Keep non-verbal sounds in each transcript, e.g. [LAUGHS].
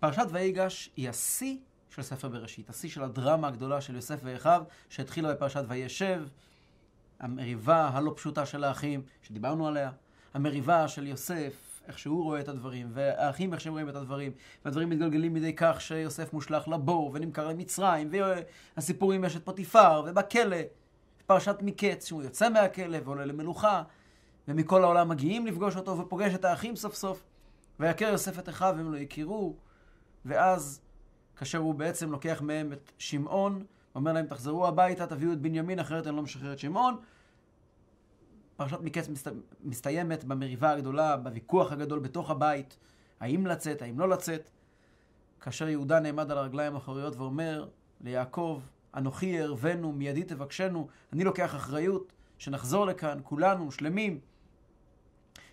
פרשת ויגש היא השיא של ספר בראשית, השיא של הדרמה הגדולה של יוסף ואחיו, שהתחילה בפרשת וישב, המריבה הלא פשוטה של האחים, שדיברנו עליה, המריבה של יוסף, איך שהוא רואה את הדברים, והאחים איך שהם רואים את הדברים, והדברים מתגלגלים מידי כך שיוסף מושלך לבור ונמכר למצרים, והסיפור עם אשת פוטיפר, ובכלא, פרשת מקץ, שהוא יוצא מהכלא ועולה למלוכה, ומכל העולם מגיעים לפגוש אותו, ופוגש את האחים סוף סוף, ויכר יוסף את אחיו והם לא הכירו, ואז כאשר הוא בעצם לוקח מהם את שמעון, אומר להם, תחזרו הביתה, תביאו את בנימין, אחרת אני לא משחרר את שמעון. פרשת מקץ מסת... מסתיימת במריבה הגדולה, בוויכוח הגדול בתוך הבית, האם לצאת, האם לא לצאת. כאשר יהודה נעמד על הרגליים האחוריות ואומר ליעקב, אנוכי אערבנו, מיידי תבקשנו, אני לוקח אחריות, שנחזור לכאן, כולנו שלמים.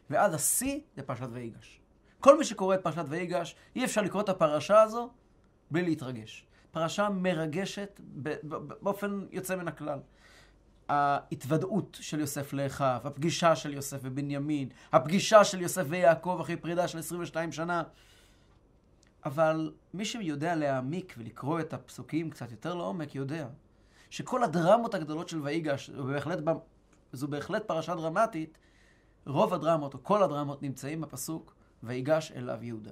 ועד השיא זה פרשת ויגש. כל מי שקורא את פרשת ויגש, אי אפשר לקרוא את הפרשה הזו בלי להתרגש. פרשה מרגשת באופן יוצא מן הכלל. ההתוודעות של יוסף לאחיו, הפגישה של יוסף ובנימין, הפגישה של יוסף ויעקב אחרי פרידה של 22 שנה. אבל מי שיודע להעמיק ולקרוא את הפסוקים קצת יותר לעומק, יודע שכל הדרמות הגדולות של ויגש, בהחלט, זו בהחלט פרשה דרמטית, רוב הדרמות, או כל הדרמות, נמצאים בפסוק ויגש אליו יהודה.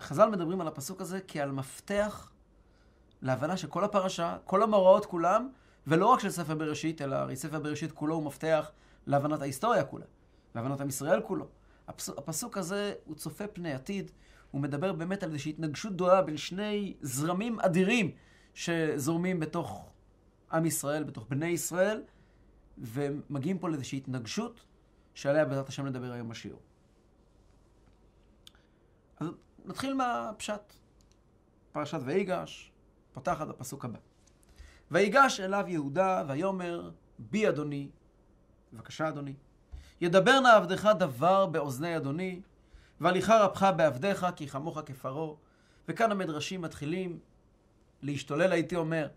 חז"ל מדברים על הפסוק הזה כעל מפתח להבנה שכל הפרשה, כל המאורעות כולם, ולא רק של ספר בראשית, אלא הרי ספר בראשית כולו הוא מפתח להבנת ההיסטוריה כולה, להבנת עם ישראל כולו. הפסוק, הפסוק הזה הוא צופה פני עתיד, הוא מדבר באמת על איזושהי התנגשות גדולה בין שני זרמים אדירים שזורמים בתוך עם ישראל, בתוך בני ישראל, ומגיעים פה לאיזושהי התנגשות שעליה בעזרת השם נדבר היום בשיעור. אז נתחיל מהפשט. פרשת ויגש, פותחת בפסוק הבא. ויגש אליו יהודה ויאמר בי אדוני, בבקשה אדוני, ידבר נא עבדך דבר באוזני אדוני, והליכה רבך בעבדיך כי חמוך כפרעה. וכאן המדרשים מתחילים להשתולל, הייתי אומר,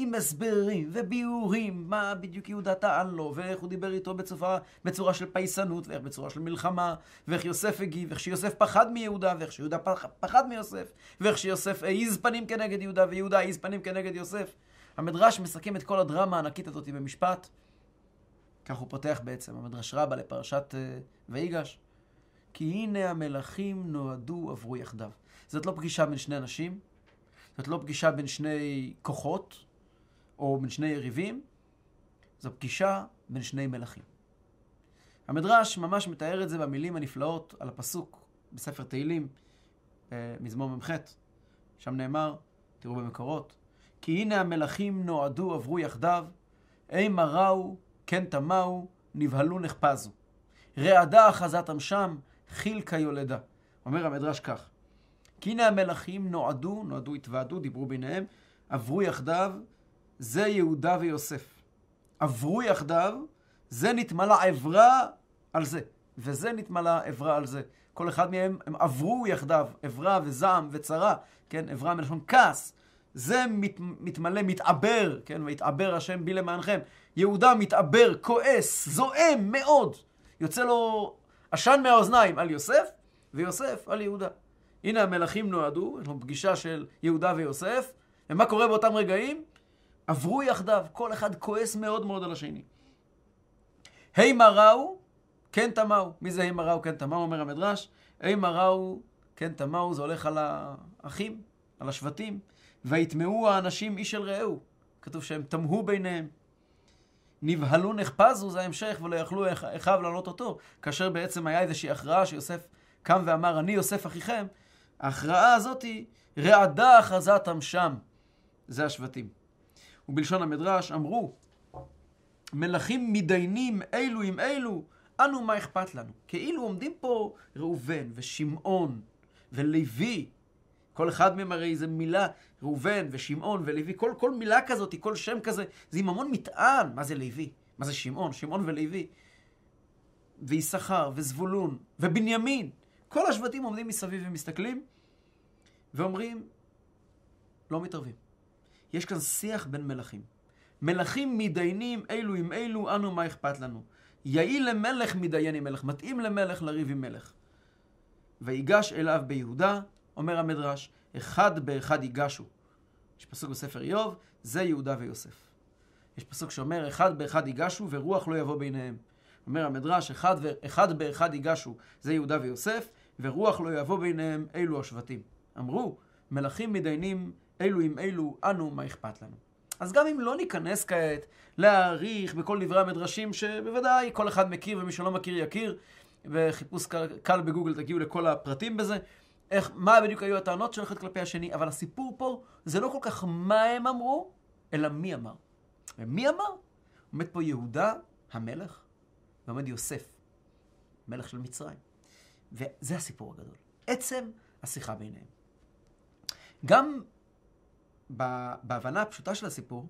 עם הסברים וביאורים, מה בדיוק יהודה טען לו, ואיך הוא דיבר איתו בצורה, בצורה של פייסנות, ואיך בצורה של מלחמה, ואיך יוסף הגיב, ואיך שיוסף פחד מיהודה, ואיך שיהודה פחד מיוסף, ואיך שיוסף העיז פנים כנגד יהודה, ויהודה העיז פנים כנגד יוסף. המדרש מסכם את כל הדרמה הענקית הזאת במשפט. כך הוא פותח בעצם, המדרש רבה לפרשת uh, ויגש. כי הנה המלכים נועדו עברו יחדיו. זאת לא פגישה בין שני אנשים, זאת לא פגישה בין שני כוחות, או בין שני יריבים, זו פגישה בין שני מלכים. המדרש ממש מתאר את זה במילים הנפלאות על הפסוק בספר תהילים, מזמור מ"ח, שם נאמר, תראו במקורות, כי הנה המלכים נועדו עברו יחדיו, אימה ראו, כן תמהו, נבהלו נחפזו. רעדה אחזתם שם, חיל כיולדה. אומר המדרש כך, כי הנה המלכים נועדו, נועדו התוועדו, דיברו ביניהם, עברו יחדיו, זה יהודה ויוסף. עברו יחדיו, זה נתמלא עברה על זה, וזה נתמלא עברה על זה. כל אחד מהם, הם עברו יחדיו, עברה וזעם וצרה, כן, עברה מלשון כעס. זה מת, מתמלא, מתעבר, כן, ויתעבר השם בי למענכם. יהודה מתעבר, כועס, זועם מאוד. יוצא לו עשן מהאוזניים על יוסף, ויוסף על יהודה. הנה המלכים נועדו, יש לנו פגישה של יהודה ויוסף, ומה קורה באותם רגעים? עברו יחדיו, כל אחד כועס מאוד מאוד על השני. הימה ראו, כן תמהו. מי זה הימה ראו, כן תמהו, אומר המדרש? הימה ראו, כן תמהו, זה הולך על האחים, על השבטים. ויטמעו האנשים איש אל רעהו. כתוב שהם תמהו ביניהם. נבהלו נחפזו, זה ההמשך, ולא יכלו אחיו לעלות אותו. כאשר בעצם היה איזושהי הכרעה שיוסף קם ואמר, אני יוסף אחיכם, ההכרעה הזאתי, רעדה אחזתם שם. זה השבטים. ובלשון המדרש אמרו, מלכים מתדיינים אלו עם אלו, אנו מה אכפת לנו? כאילו עומדים פה ראובן ושמעון ולוי, כל אחד מהם הרי זה מילה, ראובן ושמעון ולוי, כל, כל מילה כזאת, כל שם כזה, זה עם המון מטען. מה זה לוי? מה זה שמעון? שמעון ולוי. ויששכר וזבולון ובנימין. כל השבטים עומדים מסביב ומסתכלים ואומרים, לא מתערבים. יש כאן שיח בין מלכים. מלכים מתדיינים אלו עם אלו, אנו מה אכפת לנו. יעיל למלך מתדיין עם מלך, מתאים למלך לריב עם מלך. ויגש אליו ביהודה, אומר המדרש, אחד באחד ייגשו. יש פסוק בספר איוב, זה יהודה ויוסף. יש פסוק שאומר, אחד באחד ייגשו ורוח לא יבוא ביניהם. אומר המדרש, אחד, ו... אחד באחד ייגשו, זה יהודה ויוסף, ורוח לא יבוא ביניהם, אלו השבטים. אמרו, מלכים מתדיינים אלו עם אלו, אנו, מה אכפת לנו? אז גם אם לא ניכנס כעת להעריך בכל דברי המדרשים, שבוודאי כל אחד מכיר ומי שלא מכיר יכיר, וחיפוש קל, קל בגוגל תגיעו לכל הפרטים בזה, איך, מה בדיוק היו הטענות של אחד כלפי השני, אבל הסיפור פה זה לא כל כך מה הם אמרו, אלא מי אמר. ומי אמר? עומד פה יהודה המלך, ועומד יוסף, מלך של מצרים. וזה הסיפור הגדול. עצם השיחה ביניהם. גם בהבנה הפשוטה של הסיפור,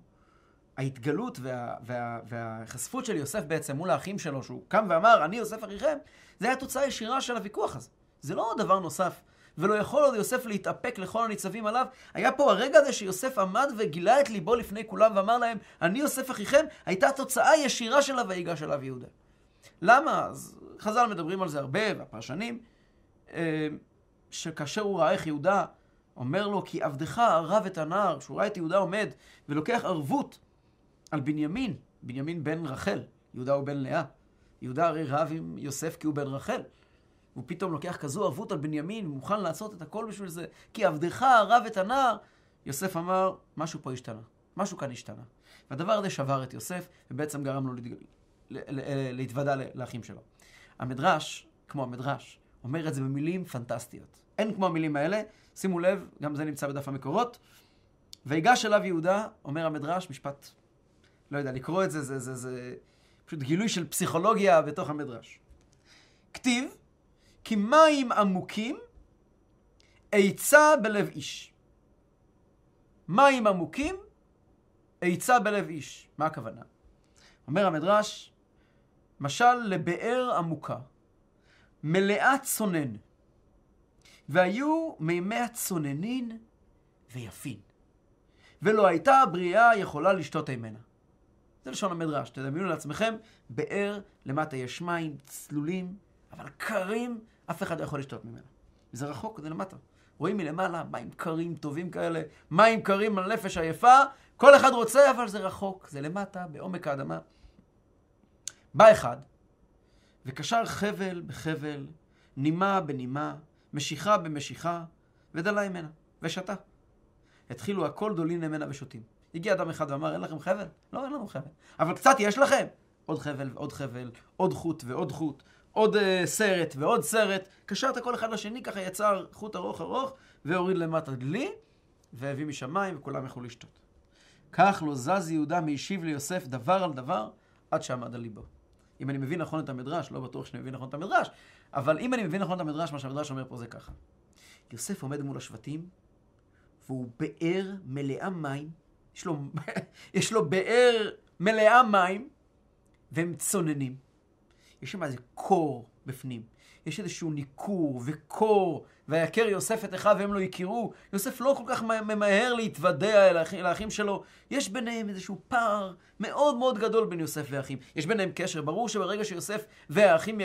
ההתגלות וה, וה, והחשפות של יוסף בעצם מול האחים שלו, שהוא קם ואמר, אני יוסף אחיכם, זה היה תוצאה ישירה של הוויכוח הזה. זה לא דבר נוסף. ולא יכול עוד יוסף להתאפק לכל הניצבים עליו. היה פה הרגע הזה שיוסף עמד וגילה את ליבו לפני כולם ואמר להם, אני יוסף אחיכם, הייתה תוצאה ישירה של הוויגש אליו יהודה. למה? אז חז"ל מדברים על זה הרבה, והפרשנים, אה, שכאשר הוא ראה איך יהודה אומר לו, כי עבדך ערב את הנער, שהוא ראה את יהודה עומד ולוקח ערבות על בנימין, בנימין בן רחל, יהודה הוא בן לאה. יהודה הרי רב עם יוסף כי הוא בן רחל. הוא פתאום לוקח כזו ערבות על בנימין, מוכן לעשות את הכל בשביל זה, כי עבדך ערב את הנער. יוסף אמר, משהו פה השתנה, משהו כאן השתנה. והדבר הזה שבר את יוסף, ובעצם גרם לו. להתוודע לאחים שלו. המדרש, כמו המדרש, אומר את זה במילים פנטסטיות. אין כמו המילים האלה, שימו לב, גם זה נמצא בדף המקורות. ויגש אליו יהודה, אומר המדרש, משפט, לא יודע, לקרוא את זה, זה, זה, זה פשוט גילוי של פסיכולוגיה בתוך המדרש. כתיב, כי מים עמוקים עצה בלב איש. מים עמוקים עצה בלב איש. מה הכוונה? אומר המדרש, משל לבאר עמוקה, מלאה צונן, והיו מימי הצוננין ויפין, ולא הייתה הבריאה יכולה לשתות ממנה. זה לשון המדרש, תדמיינו לעצמכם, באר, למטה יש מים צלולים, אבל קרים, אף אחד לא יכול לשתות ממנה. זה רחוק, זה למטה. רואים מלמעלה מים קרים, טובים כאלה, מים קרים על נפש עייפה, כל אחד רוצה, אבל זה רחוק, זה למטה, בעומק האדמה. בא אחד, וקשר חבל בחבל, נימה בנימה, משיכה במשיכה, ודלה ממנה, ושתה. התחילו הכל דולין ממנה ושותים. הגיע אדם אחד ואמר, אין לכם חבל? לא, אין לנו חבל. אבל קצת יש לכם. עוד חבל ועוד חבל, עוד חוט ועוד חוט, עוד uh, סרט ועוד סרט. קשרת כל אחד לשני, ככה יצר חוט ארוך ארוך, והוריד למטה דלי, והביא משמיים, וכולם יכלו לשתות. כך לא זז יהודה מהשיב ליוסף דבר על דבר, עד שעמד על ליבו. אם אני מבין נכון את המדרש, לא בטוח שאני מבין נכון את המדרש, אבל אם אני מבין נכון את המדרש, מה שהמדרש אומר פה זה ככה. יוסף עומד מול השבטים, והוא באר מלאה מים, יש לו, [LAUGHS] יש לו באר מלאה מים, והם צוננים. יש שם איזה קור בפנים. יש איזשהו ניכור וקור, ויכר יוסף את אחיו והם לא יכירו. יוסף לא כל כך ממהר להתוודע לאחים, לאחים שלו. יש ביניהם איזשהו פער מאוד מאוד גדול בין יוסף והאחים. יש ביניהם קשר. ברור שברגע שיוסף והאחים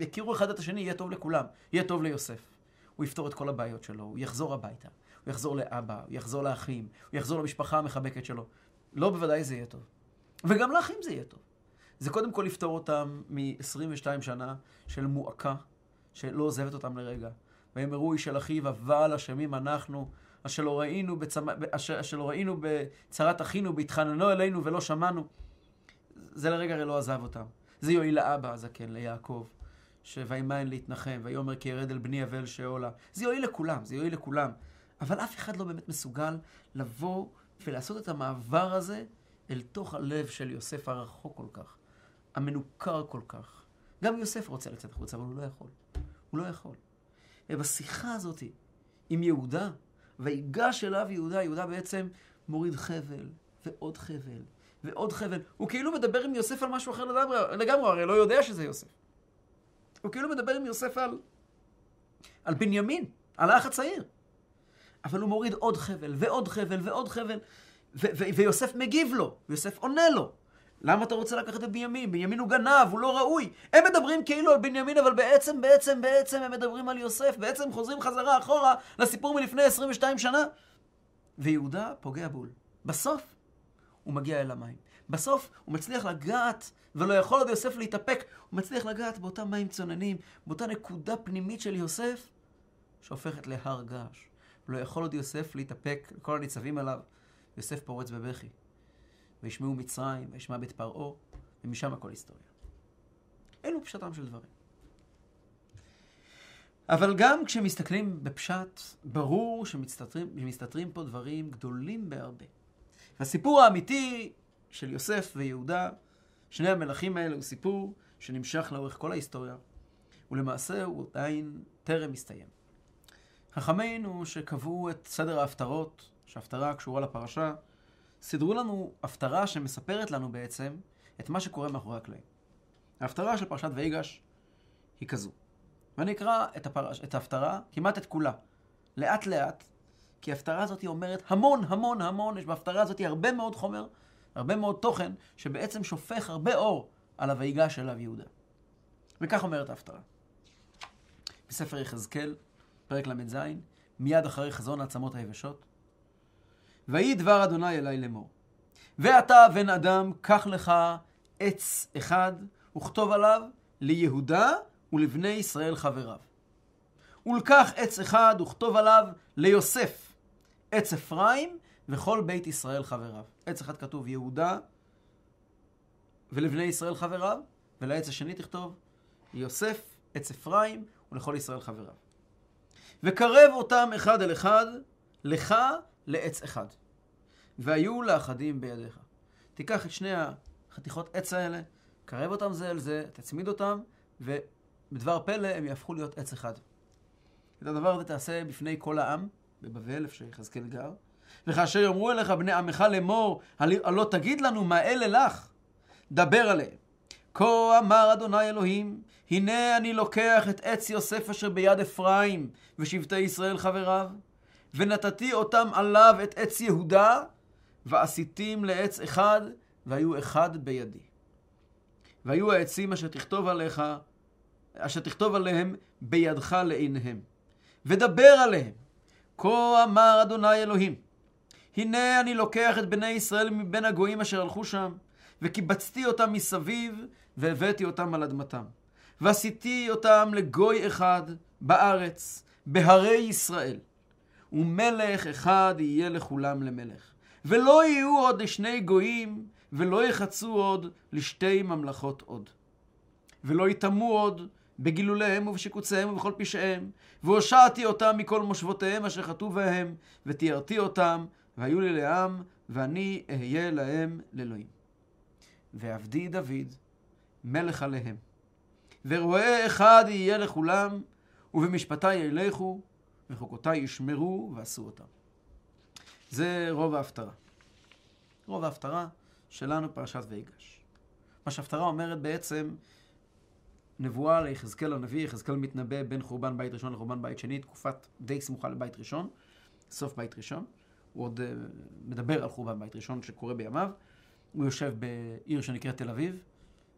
יכירו אחד את השני, יהיה טוב לכולם. יהיה טוב ליוסף. הוא יפתור את כל הבעיות שלו, הוא יחזור הביתה, הוא יחזור לאבא, הוא יחזור לאחים, הוא יחזור למשפחה המחבקת שלו. לא בוודאי זה יהיה טוב. וגם לאחים זה יהיה טוב. זה קודם כל לפתור אותם מ-22 שנה של מועקה, שלא עוזבת אותם לרגע. ויאמרו איש אל אחיו, אבל אשמים אנחנו, אשר לא ראינו, בצמ... אשר, לא ראינו בצרת אחינו, בהתחננו אלינו ולא שמענו. זה לרגע הרי לא עזב אותם. זה יועיל לאבא הזקן, ליעקב, שוימן להתנחם, ויאמר כי ירד אל בני אבל שאולה. זה יועיל לכולם, זה יועיל לכולם. אבל אף אחד לא באמת מסוגל לבוא ולעשות את המעבר הזה אל תוך הלב של יוסף הרחוק כל כך, המנוכר כל כך. גם יוסף רוצה לצאת החוצה, אבל הוא לא יכול. הוא לא יכול. ובשיחה הזאת עם יהודה, ויגש אליו יהודה, יהודה בעצם מוריד חבל, ועוד חבל, ועוד חבל. הוא כאילו מדבר עם יוסף על משהו אחר לגמרי, לגמרי, הרי לא יודע שזה יוסף. הוא כאילו מדבר עם יוסף על, על בנימין, על האח הצעיר. אבל הוא מוריד עוד חבל, ועוד חבל, ועוד חבל, ו- ו- ויוסף מגיב לו, ויוסף עונה לו. למה אתה רוצה לקחת את בנימין? בנימין הוא גנב, הוא לא ראוי. הם מדברים כאילו על בנימין, אבל בעצם, בעצם, בעצם הם מדברים על יוסף. בעצם חוזרים חזרה אחורה לסיפור מלפני 22 שנה. ויהודה פוגע בול. בסוף הוא מגיע אל המים. בסוף הוא מצליח לגעת, ולא יכול עוד יוסף להתאפק, הוא מצליח לגעת באותם מים צוננים, באותה נקודה פנימית של יוסף, שהופכת להר געש. לא יכול עוד יוסף להתאפק, כל הניצבים עליו. יוסף פורץ בבכי. וישמעו מצרים, וישמע בית פרעה, ומשם הכל היסטוריה. אלו פשטם של דברים. אבל גם כשמסתכלים בפשט, ברור שמסתתרים, שמסתתרים פה דברים גדולים בהרבה. הסיפור האמיתי של יוסף ויהודה, שני המלכים האלה, הוא סיפור שנמשך לאורך כל ההיסטוריה, ולמעשה הוא עדיין טרם מסתיים. חכמינו שקבעו את סדר ההפטרות, שההפטרה קשורה לפרשה, סידרו לנו הפטרה שמספרת לנו בעצם את מה שקורה מאחורי הקלעים. ההפטרה של פרשת ויגש היא כזו. ואני אקרא את, הפרש, את ההפטרה, כמעט את כולה, לאט לאט, כי ההפטרה הזאת אומרת המון המון המון, יש בהפטרה הזאת הרבה מאוד חומר, הרבה מאוד תוכן, שבעצם שופך הרבה אור על הויגש אליו יהודה. וכך אומרת ההפטרה. בספר יחזקאל, פרק ל"ז, מיד אחרי חזון העצמות היבשות, ויהי דבר אדוני אלי לאמור. ואתה, בן אדם, קח לך עץ אחד, וכתוב עליו ליהודה ולבני ישראל חבריו. ולקח עץ אחד, וכתוב עליו ליוסף, עץ אפרים וכל בית ישראל חבריו. עץ אחד כתוב יהודה ולבני ישראל חבריו, ולעץ השני תכתוב יוסף, עץ אפרים ולכל ישראל חבריו. וקרב אותם אחד אל אחד, לך לעץ אחד. והיו לאחדים בידיך. תיקח את שני החתיכות עץ האלה, קרב אותם זה אל זה, תצמיד אותם, ובדבר פלא הם יהפכו להיות עץ אחד. את הדבר הזה תעשה בפני כל העם, בבבל, איפה שיחזקאל גר, וכאשר יאמרו אליך בני עמך לאמור, הלא תגיד לנו מה אלה לך, דבר עליהם. כה אמר אדוני אלוהים, הנה אני לוקח את עץ יוסף אשר ביד אפרים, ושבטי ישראל חבריו, ונתתי אותם עליו את עץ יהודה, ועשיתים לעץ אחד, והיו אחד בידי. והיו העצים אשר תכתוב עליך, אשר תכתוב עליהם בידך לעיניהם. ודבר עליהם. כה אמר אדוני אלוהים, הנה אני לוקח את בני ישראל מבין הגויים אשר הלכו שם, וקיבצתי אותם מסביב, והבאתי אותם על אדמתם. ועשיתי אותם לגוי אחד בארץ, בהרי ישראל. ומלך אחד יהיה לכולם למלך. ולא יהיו עוד לשני גויים, ולא יחצו עוד לשתי ממלכות עוד. ולא יטמאו עוד בגילוליהם ובשיקוציהם ובכל פשעיהם, והושעתי אותם מכל מושבותיהם אשר חטאו בהם, ותיארתי אותם, והיו לי לעם, ואני אהיה להם לאלוהים. ועבדי דוד, מלך עליהם. ורועה אחד יהיה לכולם, ובמשפטי ילכו, וחוקותי ישמרו ועשו אותם. זה רוב ההפטרה. רוב ההפטרה שלנו פרשת ויגש. מה שההפטרה אומרת בעצם, נבואה ליחזקאל הנביא, יחזקאל מתנבא בין חורבן בית ראשון לחורבן בית שני, תקופת די סמוכה לבית ראשון, סוף בית ראשון. הוא עוד uh, מדבר על חורבן בית ראשון שקורה בימיו. הוא יושב בעיר שנקראת תל אביב,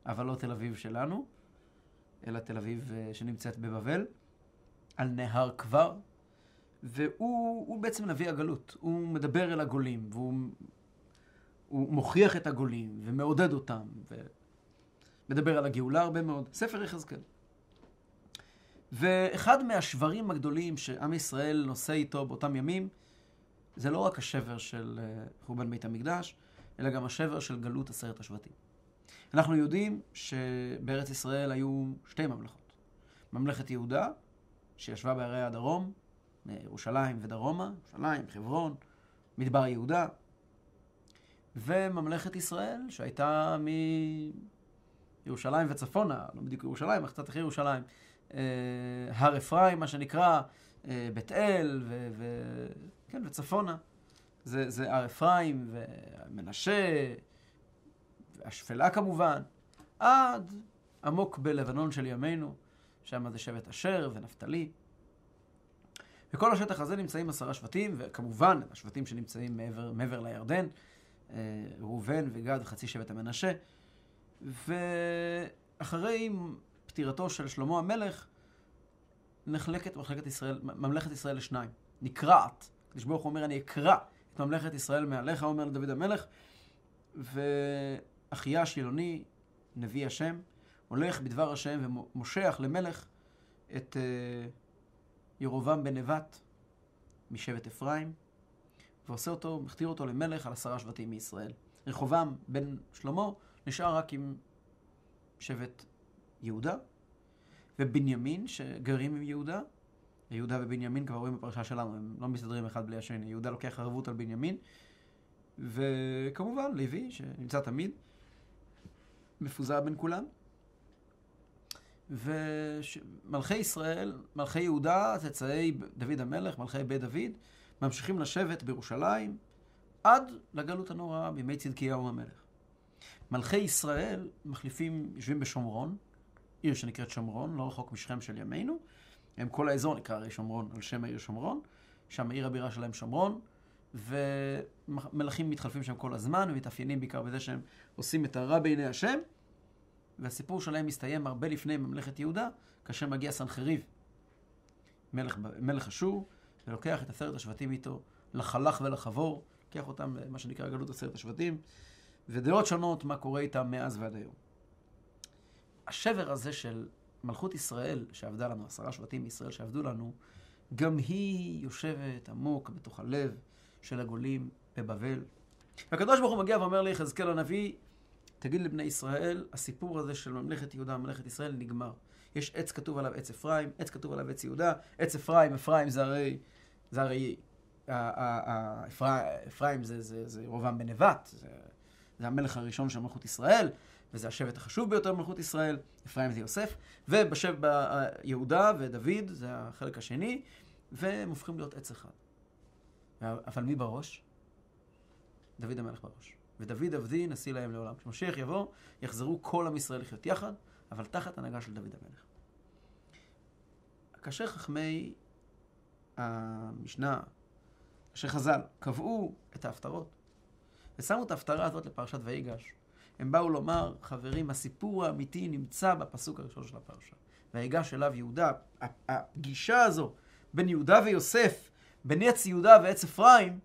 אבל לא תל אביב שלנו, אלא תל אביב uh, שנמצאת בבבל, על נהר כבר, והוא בעצם נביא הגלות. הוא מדבר אל הגולים, והוא הוא מוכיח את הגולים, ומעודד אותם, ומדבר על הגאולה הרבה מאוד. ספר יחזקאל. ואחד מהשברים הגדולים שעם ישראל נושא איתו באותם ימים, זה לא רק השבר של אה, חורבן בית המקדש, אלא גם השבר של גלות עשרת השבטים. אנחנו יודעים שבארץ ישראל היו שתי ממלכות. ממלכת יהודה, שישבה בערי הדרום, ירושלים ודרומה, ירושלים, חברון, מדבר יהודה, וממלכת ישראל, שהייתה מירושלים וצפונה, לא בדיוק ירושלים, אך קצת אחרי ירושלים, אה, הר אפרים, מה שנקרא, אה, בית אל, ו, ו, כן, וצפונה. זה, זה הר אפרים ומנשה, והשפלה כמובן, עד עמוק בלבנון של ימינו, שם זה שבט אשר ונפתלי. וכל השטח הזה נמצאים עשרה שבטים, וכמובן השבטים שנמצאים מעבר, מעבר לירדן, ראובן וגד וחצי שבט המנשה. ואחרי פטירתו של שלמה המלך, נחלקת ממלכת ישראל, ממלכת ישראל לשניים. נקרעת. הקדוש ברוך הוא אומר, אני אקרע את ממלכת ישראל מעליך, אומר לדוד המלך. ואחיה השילוני, נביא השם, הולך בדבר השם ומושך למלך את uh, ירובעם בן נבט משבט אפרים, ועושה אותו, מכתיר אותו למלך על עשרה שבטים מישראל. רחובעם בן שלמה נשאר רק עם שבט יהודה, ובנימין, שגרים עם יהודה. יהודה ובנימין כבר רואים בפרשה שלנו, הם לא מסתדרים אחד בלי השני. יהודה לוקח ערבות על בנימין, וכמובן לוי, שנמצא תמיד, מפוזר בין כולם. ומלכי ישראל, מלכי יהודה, צאצאי דוד המלך, מלכי בית דוד, ממשיכים לשבת בירושלים עד לגלות הנוראה בימי צדקיהו המלך. מלכי ישראל מחליפים, יושבים בשומרון, עיר שנקראת שומרון, לא רחוק משכם של ימינו. הם כל האזור נקרא הרי שומרון, על שם העיר שומרון. שם עיר הבירה שלהם שומרון. ומלכים מתחלפים שם כל הזמן, ומתאפיינים בעיקר בזה שהם עושים את הרע בעיני השם. והסיפור שלהם מסתיים הרבה לפני ממלכת יהודה, כאשר מגיע סנחריב, מלך, מלך אשור, ולוקח את עשרת השבטים איתו לחלך ולחבור, לוקח אותם למה שנקרא גלות עשרת השבטים, ודעות שונות מה קורה איתם מאז ועד היום. השבר הזה של מלכות ישראל שעבדה לנו, עשרה שבטים מישראל שעבדו לנו, גם היא יושבת עמוק בתוך הלב של הגולים בבבל. והקדוש ברוך הוא מגיע ואומר ליחזקאל הנביא, תגיד לבני ישראל, הסיפור הזה של ממלכת יהודה, ממלכת ישראל, נגמר. יש עץ כתוב עליו עץ אפרים, עץ כתוב עליו עץ יהודה, עץ אפרים, אפרים זה הרי, זה הרי, אפרים זה, זה, זה רובם בנבט, זה, זה המלך הראשון של מלכות ישראל, וזה השבט החשוב ביותר במלכות ישראל, אפרים זה יוסף, ובשבט יהודה ודוד, זה החלק השני, והם הופכים להיות עץ אחד. אבל מי בראש? דוד המלך בראש. ודוד עבדי נשיא להם לעולם. כשמשיח יבוא, יחזרו כל עם ישראל לחיות יחד, אבל תחת הנהגה של דוד המלך. כאשר חכמי המשנה, כאשר חז"ל, קבעו את ההפטרות, ושמו את ההפטרה הזאת לפרשת ויגש, הם באו לומר, חברים, הסיפור האמיתי נמצא בפסוק הראשון של הפרשה. ויגש אליו יהודה. הגישה הזו בין יהודה ויוסף, בין עץ יהודה ועץ אפרים,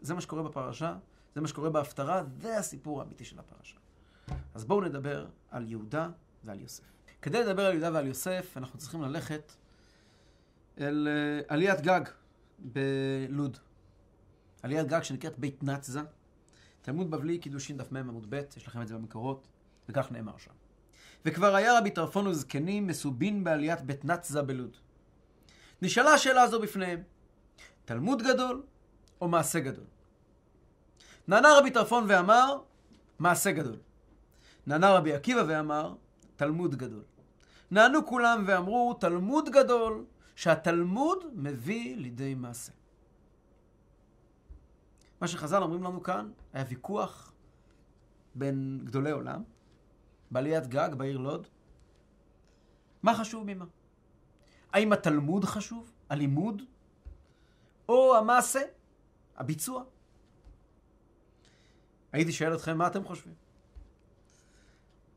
זה מה שקורה בפרשה, זה מה שקורה בהפטרה, זה הסיפור האמיתי של הפרשה. אז בואו נדבר על יהודה ועל יוסף. כדי לדבר על יהודה ועל יוסף, אנחנו צריכים ללכת אל uh, עליית גג בלוד. עליית גג שנקראת בית נצזה. תלמוד בבלי, קידושין דף מ עמוד ב', יש לכם את זה במקורות, וכך נאמר שם. וכבר היה רבי טרפון וזקנים מסובין בעליית בית נצזה בלוד. נשאלה השאלה הזו בפניהם, תלמוד גדול או מעשה גדול? נענה רבי טרפון ואמר, מעשה גדול. נענה רבי עקיבא ואמר, תלמוד גדול. נענו כולם ואמרו, תלמוד גדול, שהתלמוד מביא לידי מעשה. מה שחז"ל אומרים לנו כאן, היה ויכוח בין גדולי עולם, בעליית גג בעיר לוד. מה חשוב ממה? האם התלמוד חשוב, הלימוד, או המעשה, הביצוע? הייתי שואל אתכם מה אתם חושבים.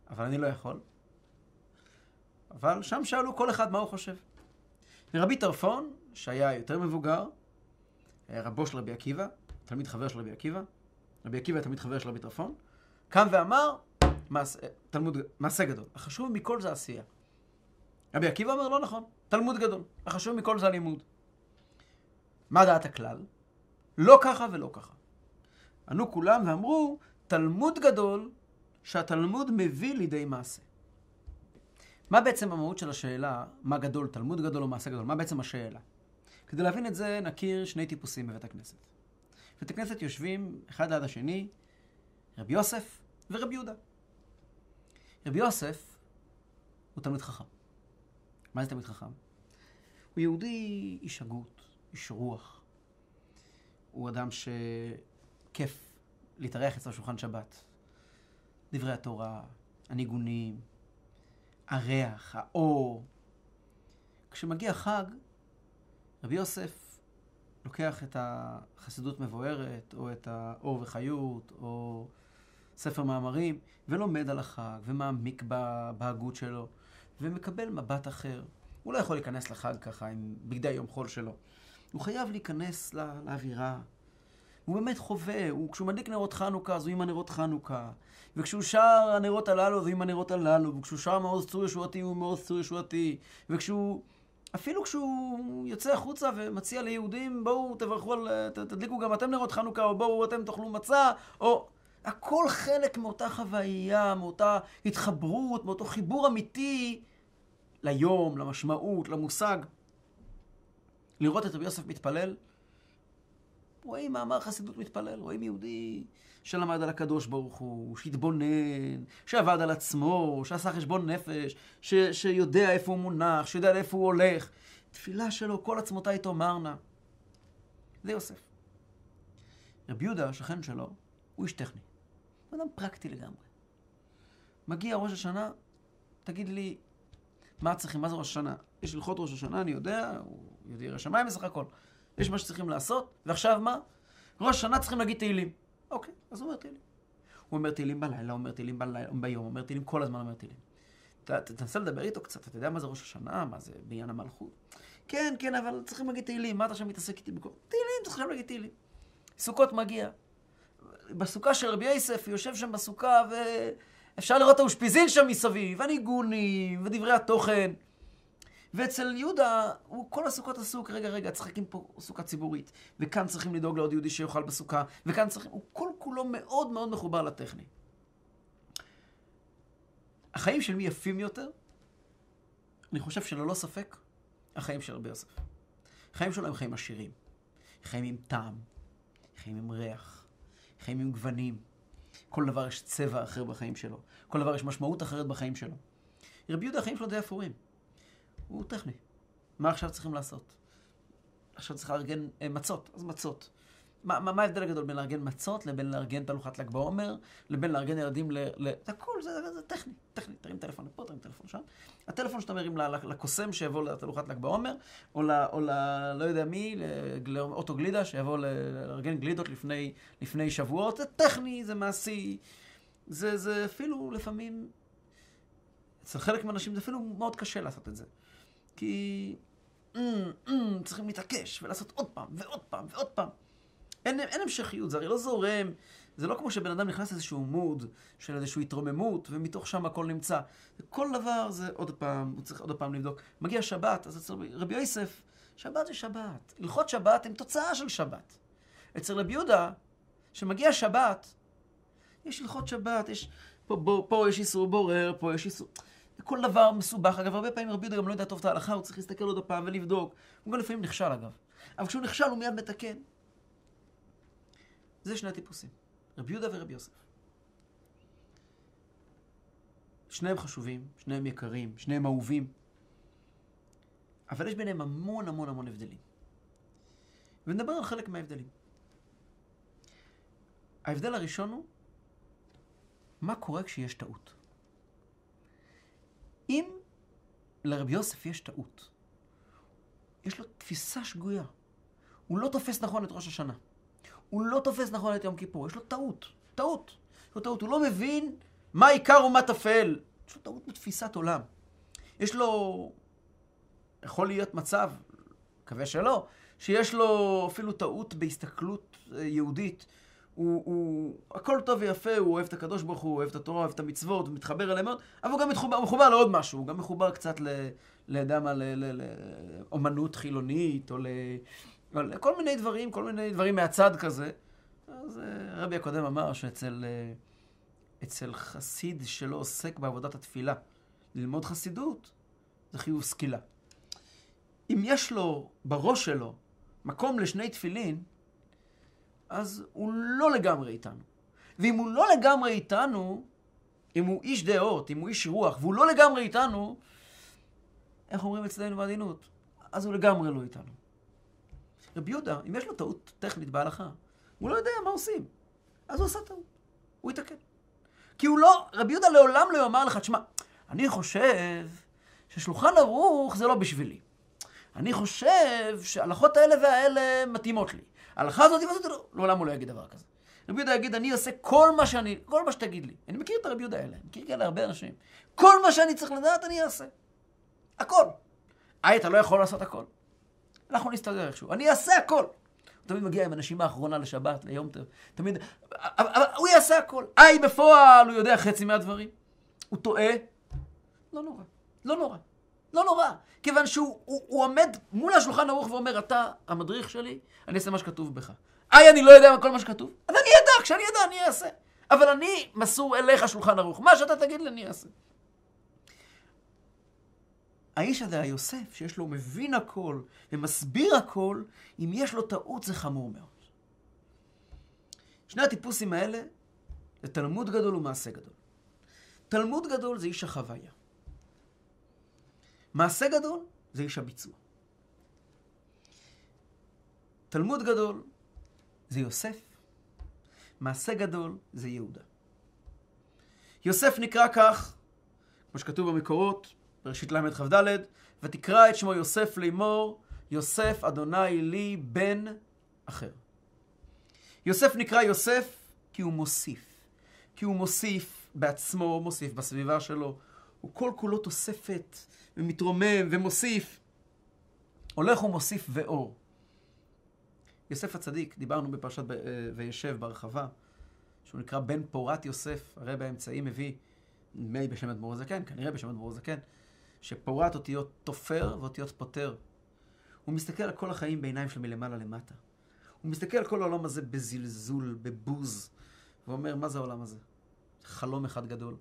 אבל אני לא יכול. אבל שם שאלו כל אחד מה הוא חושב. רבי טרפון, שהיה יותר מבוגר, היה רבו של רבי עקיבא, תלמיד חבר של רבי עקיבא, רבי עקיבא תלמיד חבר של רבי טרפון, קם ואמר, מעשה, תלמוד, מעשה גדול. החשוב מכל זה עשייה. רבי עקיבא אומר, לא נכון, תלמוד גדול. החשוב מכל זה הלימוד. מה דעת הכלל? לא ככה ולא ככה. ענו כולם ואמרו, תלמוד גדול שהתלמוד מביא לידי מעשה. מה בעצם המהות של השאלה, מה גדול, תלמוד גדול או מעשה גדול? מה בעצם השאלה? כדי להבין את זה, נכיר שני טיפוסים בבית הכנסת. בבית הכנסת יושבים אחד ליד השני, רבי יוסף ורבי יהודה. רבי יוסף הוא תלמיד חכם. מה זה תלמיד חכם? הוא יהודי איש הגות, איש רוח. הוא אדם שכיף להתארח אצלו שולחן שבת. דברי התורה, הניגונים, הריח, האור. כשמגיע חג, רבי יוסף לוקח את החסידות מבוארת, או את האור וחיות, או ספר מאמרים, ולומד על החג, ומעמיק בהגות שלו, ומקבל מבט אחר. הוא לא יכול להיכנס לחג ככה עם בגדי יום חול שלו. הוא חייב להיכנס לא, לאווירה. הוא באמת חווה, הוא, כשהוא מדליק נרות חנוכה, אז הוא עם הנרות חנוכה. וכשהוא שר הנרות הללו, אז הוא עם הנרות הללו. וכשהוא שר מעוז צור ישועתי, הוא מעוז צור ישועתי. וכשהוא... אפילו כשהוא יוצא החוצה ומציע ליהודים, בואו תברכו על... תדליקו גם אתם נרות חנוכה, או בואו אתם תאכלו מצה, או... הכל חלק מאותה חוויה, מאותה התחברות, מאותו חיבור אמיתי ליום, למשמעות, למושג. לראות את רבי יוסף מתפלל, רואים מאמר חסידות מתפלל, רואים יהודי שלמד על הקדוש ברוך הוא, שהתבונן, שעבד על עצמו, שעשה חשבון נפש, ש, שיודע איפה הוא מונח, שיודע לאיפה הוא הולך. תפילה שלו, כל עצמותיי תאמרנה. זה יוסף. רבי יהודה, השכן שלו, הוא איש טכני. הוא אדם פרקטי לגמרי. מגיע ראש השנה, תגיד לי, מה צריכים, מה זה ראש השנה? יש הלכות ראש השנה, אני יודע, הוא יודע ירא שמיים בסך הכל. יש מה שצריכים לעשות, ועכשיו מה? ראש השנה צריכים להגיד תהילים. אוקיי, אז הוא אומר תהילים. הוא אומר תהילים בלילה, אומר תהילים בלילה, ביום, אומר תהילים כל הזמן אומר תהילים. תנסה לדבר איתו קצת, אתה יודע מה זה ראש השנה, מה זה בעניין המלכות? כן, כן, אבל צריכים להגיד תהילים, מה אתה עכשיו מתעסק איתי בכל... תהילים, צריך עכשיו להגיד תהילים. סוכות מגיע. בסוכה של רבי יוסף, יושב שם בסוכה, ואפשר לראות את האושפיזין שם מסביב, הניגונים, ודברי התוכן. ואצל יהודה, הוא כל הסוכות עסוק, רגע, רגע, צריך פה סוכה ציבורית, וכאן צריכים לדאוג לעוד יהודי שיאכל בסוכה, וכאן צריכים, הוא כל כולו מאוד מאוד מחובר לטכני. החיים של מי יפים יותר? אני חושב שללא ספק, החיים של רבי יוסף. החיים שלו הם חיים עשירים. חיים עם טעם, חיים עם ריח, חיים עם גוונים. כל דבר יש צבע אחר בחיים שלו. כל דבר יש משמעות אחרת בחיים שלו. רבי יהודה, החיים שלו די אפורים. הוא טכני. מה עכשיו צריכים לעשות? עכשיו צריך לארגן אה, מצות, אז מצות. מה, מה, מה ההבדל הגדול בין לארגן מצות לבין לארגן תהלוכת ל"ג בעומר, לבין לארגן ילדים ל... ל... זה הכל, זה, זה, זה טכני, טכני. תרים טלפון לפה, תרים טלפון שם. הטלפון שאתה מרים לקוסם שיבוא לתהלוכת ל"ג בעומר, או ל... או ל... לא יודע מי, לאוטו גלידה שיבוא לארגן גלידות לפני, לפני שבועות, זה טכני, זה מעשי. זה, זה אפילו לפעמים, אצל חלק מהאנשים זה אפילו מאוד קשה לעשות את זה. כי mm, mm, צריכים להתעקש ולעשות עוד פעם ועוד פעם ועוד פעם. אין, אין המשכיות, זה הרי לא זורם. זה לא כמו שבן אדם נכנס לאיזשהו מוד של איזושהי התרוממות, ומתוך שם הכל נמצא. כל דבר זה עוד פעם, הוא צריך עוד פעם לבדוק. מגיע שבת, אז אצל רבי יוסף, שבת זה שבת. הלכות שבת הן תוצאה של שבת. אצל רבי יהודה, שמגיע שבת, יש הלכות שבת, יש... פה, פה, פה יש איסור בורר, פה יש איסור... כל דבר מסובך. אגב, הרבה פעמים רבי יהודה גם לא יודע טוב את ההלכה, הוא צריך להסתכל עוד פעם ולבדוק. הוא גם לפעמים נכשל, אגב. אבל כשהוא נכשל, הוא מיד מתקן. זה שני הטיפוסים, רבי יהודה ורבי יוסף. שניהם חשובים, שניהם יקרים, שניהם אהובים, אבל יש ביניהם המון המון המון הבדלים. ונדבר על חלק מההבדלים. ההבדל הראשון הוא, מה קורה כשיש טעות? אם לרבי יוסף יש טעות, יש לו תפיסה שגויה, הוא לא תופס נכון את ראש השנה. הוא לא תופס נכון את יום כיפור, יש לו טעות, טעות. יש לו טעות, הוא לא מבין מה עיקר ומה טפל. יש לו טעות בתפיסת עולם. יש לו, יכול להיות מצב, מקווה שלא, שיש לו אפילו טעות בהסתכלות אה, יהודית. הוא, הוא, הכל טוב ויפה, הוא אוהב את הקדוש ברוך הוא, אוהב את התורה, אוהב את המצוות, הוא מתחבר אליהם מאוד, אבל הוא גם מחובר, מחובר לעוד משהו, הוא גם מחובר קצת ל... לידע מה, לאומנות חילונית, או ל... כל מיני דברים, כל מיני דברים מהצד כזה. אז אה, הרבי הקודם אמר שאצל אה, אצל חסיד שלא עוסק בעבודת התפילה, ללמוד חסידות, זה חיוב סקילה. אם יש לו בראש שלו מקום לשני תפילין, אז הוא לא לגמרי איתנו. ואם הוא לא לגמרי איתנו, אם הוא איש דעות, אם הוא איש רוח, והוא לא לגמרי איתנו, איך אומרים אצלנו בעדינות? אז הוא לגמרי לא איתנו. רבי יהודה, אם יש לו טעות טכנית בהלכה, הוא לא יודע מה עושים. אז הוא עשה טעות. הוא יתקן. כי הוא לא, רבי יהודה לעולם לא יאמר לך, תשמע, אני חושב ששולחן ערוך זה לא בשבילי. אני חושב שההלכות האלה והאלה מתאימות לי. ההלכה הזאת והזאת, לא, לעולם הוא לא יגיד דבר כזה. רבי יהודה יגיד, אני אעשה כל מה שאני, כל מה שתגיד לי. אני מכיר את הרבי יהודה האלה, אני מכיר כאלה הרבה אנשים. כל מה שאני צריך לדעת, אני אעשה. הכל. היי, אתה לא יכול לעשות הכל. אנחנו נסתדר איכשהו. אני אעשה הכל. הוא תמיד מגיע עם הנשימה האחרונה לשבת, ליום טוב. תמיד, אבל הוא יעשה הכל. היי, בפועל הוא יודע חצי מהדברים. הוא טועה. לא נורא. לא נורא. לא נורא. כיוון שהוא הוא, הוא עומד מול השולחן ערוך ואומר, אתה המדריך שלי, אני אעשה מה שכתוב בך. היי, אני לא יודע כל מה שכתוב. אז אני אדע, כשאני אדע, אני אעשה. אבל אני מסור אליך שולחן ערוך. מה שאתה תגיד לי, אני אעשה. האיש הזה, היוסף, שיש לו מבין הכל ומסביר הכל, אם יש לו טעות זה חמור מאוד. שני הטיפוסים האלה זה תלמוד גדול ומעשה גדול. תלמוד גדול זה איש החוויה. מעשה גדול זה איש הביצוע. תלמוד גדול זה יוסף, מעשה גדול זה יהודה. יוסף נקרא כך, כמו שכתוב במקורות, בראשית ל"כ"ד, ותקרא את שמו יוסף לאמור, יוסף אדוני לי בן אחר. יוסף נקרא יוסף כי הוא מוסיף. כי הוא מוסיף בעצמו, מוסיף בסביבה שלו. הוא כל כולו תוספת ומתרומם ומוסיף. הולך ומוסיף ואור. יוסף הצדיק, דיברנו בפרשת אה, וישב בהרחבה, שהוא נקרא בן פורת יוסף, הרי באמצעי מביא, מי בשם אדמו"ר הזקן, כנראה בשם אדמו"ר הזקן, שפורת אותיות תופר ואותיות פותר. הוא מסתכל על כל החיים בעיניים של מלמעלה למטה. הוא מסתכל על כל העולם הזה בזלזול, בבוז, ואומר, מה זה העולם הזה? חלום אחד גדול.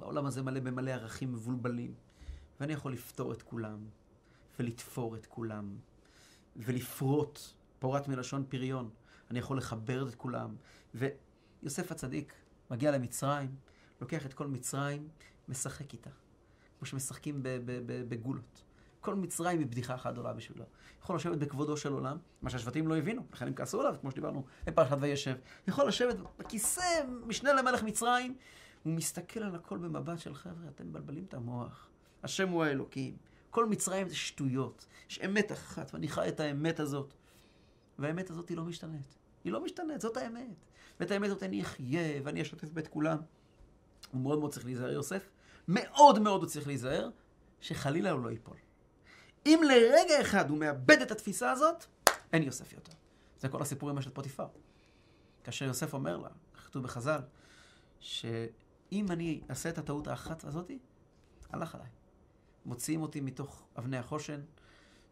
העולם הזה מלא במלא ערכים מבולבלים, ואני יכול לפתור את כולם, ולתפור את כולם, ולפרוט, פורת מלשון פריון. אני יכול לחבר את כולם. ויוסף הצדיק מגיע למצרים, לוקח את כל מצרים, משחק איתה. כמו שמשחקים בגולות. כל מצרים היא בדיחה אחת גדולה בשבילו. יכול לשבת בכבודו של עולם, מה שהשבטים לא הבינו, לכן הם כעסו עליו, כמו שדיברנו בפרשת וישב. יכול לשבת בכיסא משנה למלך מצרים, הוא מסתכל על הכל במבט של חבר'ה, אתם מבלבלים את המוח. השם הוא האלוקים. כל מצרים זה שטויות. יש אמת אחת, ואני חי את האמת הזאת. והאמת הזאת היא לא משתנית. היא לא משתנית, זאת האמת. ואת האמת הזאת אני אחיה, ואני אשתף בית כולם. הוא מאוד מאוד צריך להיזהר, יוסף. מאוד מאוד הוא צריך להיזהר, שחלילה הוא לא ייפול. אם לרגע אחד הוא מאבד את התפיסה הזאת, אין יוסף יותר. זה כל הסיפור עם אשת פוטיפר. כאשר יוסף אומר לה, כתוב בחז"ל, שאם אני אעשה את הטעות האחת הזאתי, הלך עליי. מוציאים אותי מתוך אבני החושן,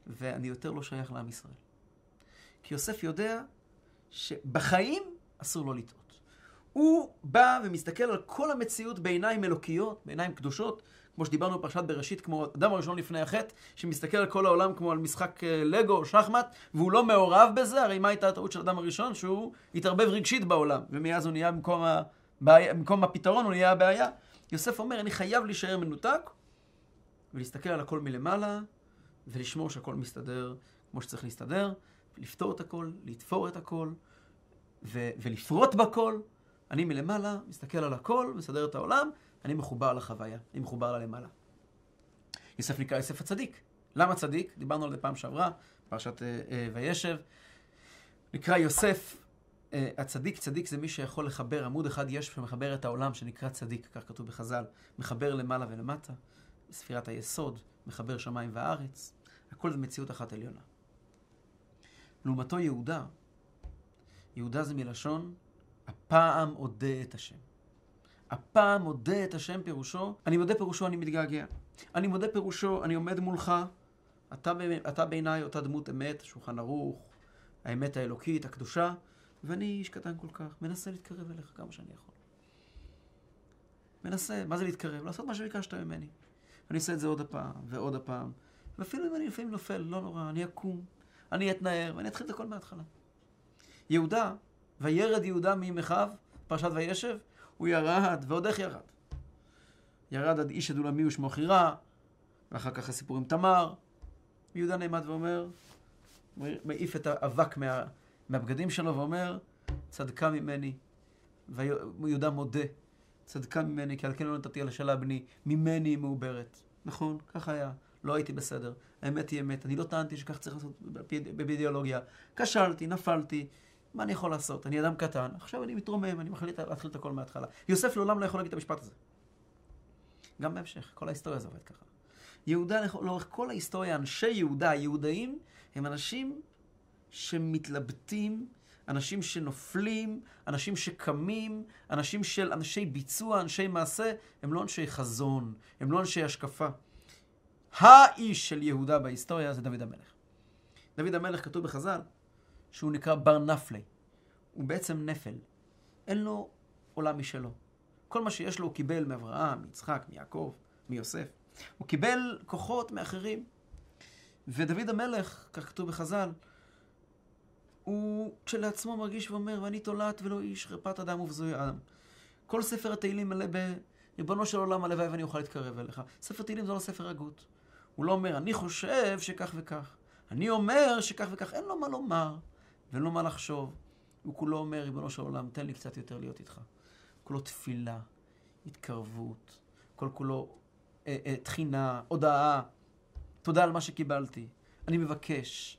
ואני יותר לא שייך לעם ישראל. כי יוסף יודע שבחיים אסור לו לטעות. הוא בא ומסתכל על כל המציאות בעיניים אלוקיות, בעיניים קדושות, כמו שדיברנו בפרשת בראשית, כמו אדם הראשון לפני החטא, שמסתכל על כל העולם כמו על משחק אה, לגו או שחמט, והוא לא מעורב בזה, הרי מה הייתה הטעות של אדם הראשון? שהוא התערבב רגשית בעולם, ומאז הוא נהיה במקום, הבעיה, במקום הפתרון, הוא נהיה הבעיה. יוסף אומר, אני חייב להישאר מנותק, ולהסתכל על הכל מלמעלה, ולשמור שהכל מסתדר כמו שצריך להסתדר, לפתור את הכל, לתפור את הכל, ו- ולפרוט בכל. אני מלמעלה, מסתכל על הכל, מסדר את העולם, אני מחובר לחוויה, אני מחובר ללמעלה. יוסף נקרא יוסף הצדיק. למה צדיק? דיברנו על זה פעם שעברה, פרשת אה, אה, וישב. נקרא יוסף הצדיק, צדיק זה מי שיכול לחבר, עמוד אחד יש שמחבר את העולם שנקרא צדיק, כך כתוב בחז"ל, מחבר למעלה ולמטה, ספירת היסוד, מחבר שמיים וארץ, הכל זה מציאות אחת עליונה. לעומתו יהודה, יהודה זה מלשון הפעם אודה את השם. הפעם אודה את השם פירושו, אני מודה פירושו אני מתגעגע. אני מודה פירושו, אני עומד מולך, אתה, אתה בעיניי אותה דמות אמת, שולחן ערוך, האמת האלוקית, הקדושה, ואני איש קטן כל כך, מנסה להתקרב אליך כמה שאני יכול. מנסה, מה זה להתקרב? לעשות מה שביקשת ממני. אני אעשה את זה עוד הפעם, ועוד הפעם, ואפילו אם אני לפעמים נופל, לא נורא, אני אקום, אני אתנער, ואני אתחיל את הכל מההתחלה. יהודה, וירד יהודה מימיכיו, פרשת וישב, הוא ירד, ועוד איך ירד. ירד עד איש הדולמי ושמו חירה, ואחר כך הסיפור עם תמר. יהודה נעמד ואומר, מעיף את האבק מה, מהבגדים שלו ואומר, צדקה ממני. ויהודה מודה, צדקה ממני, כי על כן לא נתתי על השאלה בני, ממני היא מעוברת. נכון, כך היה. לא הייתי בסדר. האמת היא אמת, אני לא טענתי שכך צריך לעשות באידיאולוגיה. כשלתי, נפלתי, מה אני יכול לעשות? אני אדם קטן, עכשיו אני מתרומם, אני מחליט להתחיל את הכל מההתחלה. יוסף לעולם לא יכול להגיד את המשפט הזה. גם בהמשך, כל ההיסטוריה זה עובד ככה. יהודה, לאורך כל ההיסטוריה, אנשי יהודה, היהודאים, הם אנשים שמתלבטים, אנשים שנופלים, אנשים שקמים, אנשים של אנשי ביצוע, אנשי מעשה, הם לא אנשי חזון, הם לא אנשי השקפה. האיש של יהודה בהיסטוריה זה דוד המלך. דוד המלך כתוב בחז"ל שהוא נקרא בר נפלי. הוא בעצם נפל. אין לו עולם משלו. כל מה שיש לו הוא קיבל מאברהם, מיצחק, מיעקב, מיוסף. הוא קיבל כוחות מאחרים. ודוד המלך, כך כתוב בחז"ל, הוא כשלעצמו מרגיש ואומר, ואני תולעת ולא איש, חרפת אדם ובזוי אדם. כל ספר התהילים מלא ב... ריבונו של עולם, הלוואי ואני אוכל להתקרב אליך. ספר תהילים זה לא ספר הגות. הוא לא אומר, אני חושב שכך וכך. אני אומר שכך וכך. אין לו מה לומר ואין לו מה לחשוב. הוא כולו אומר, ריבונו של עולם, תן לי קצת יותר להיות איתך. כולו תפילה, התקרבות, כל כולו אה, אה, תחינה, הודאה, תודה על מה שקיבלתי. אני מבקש,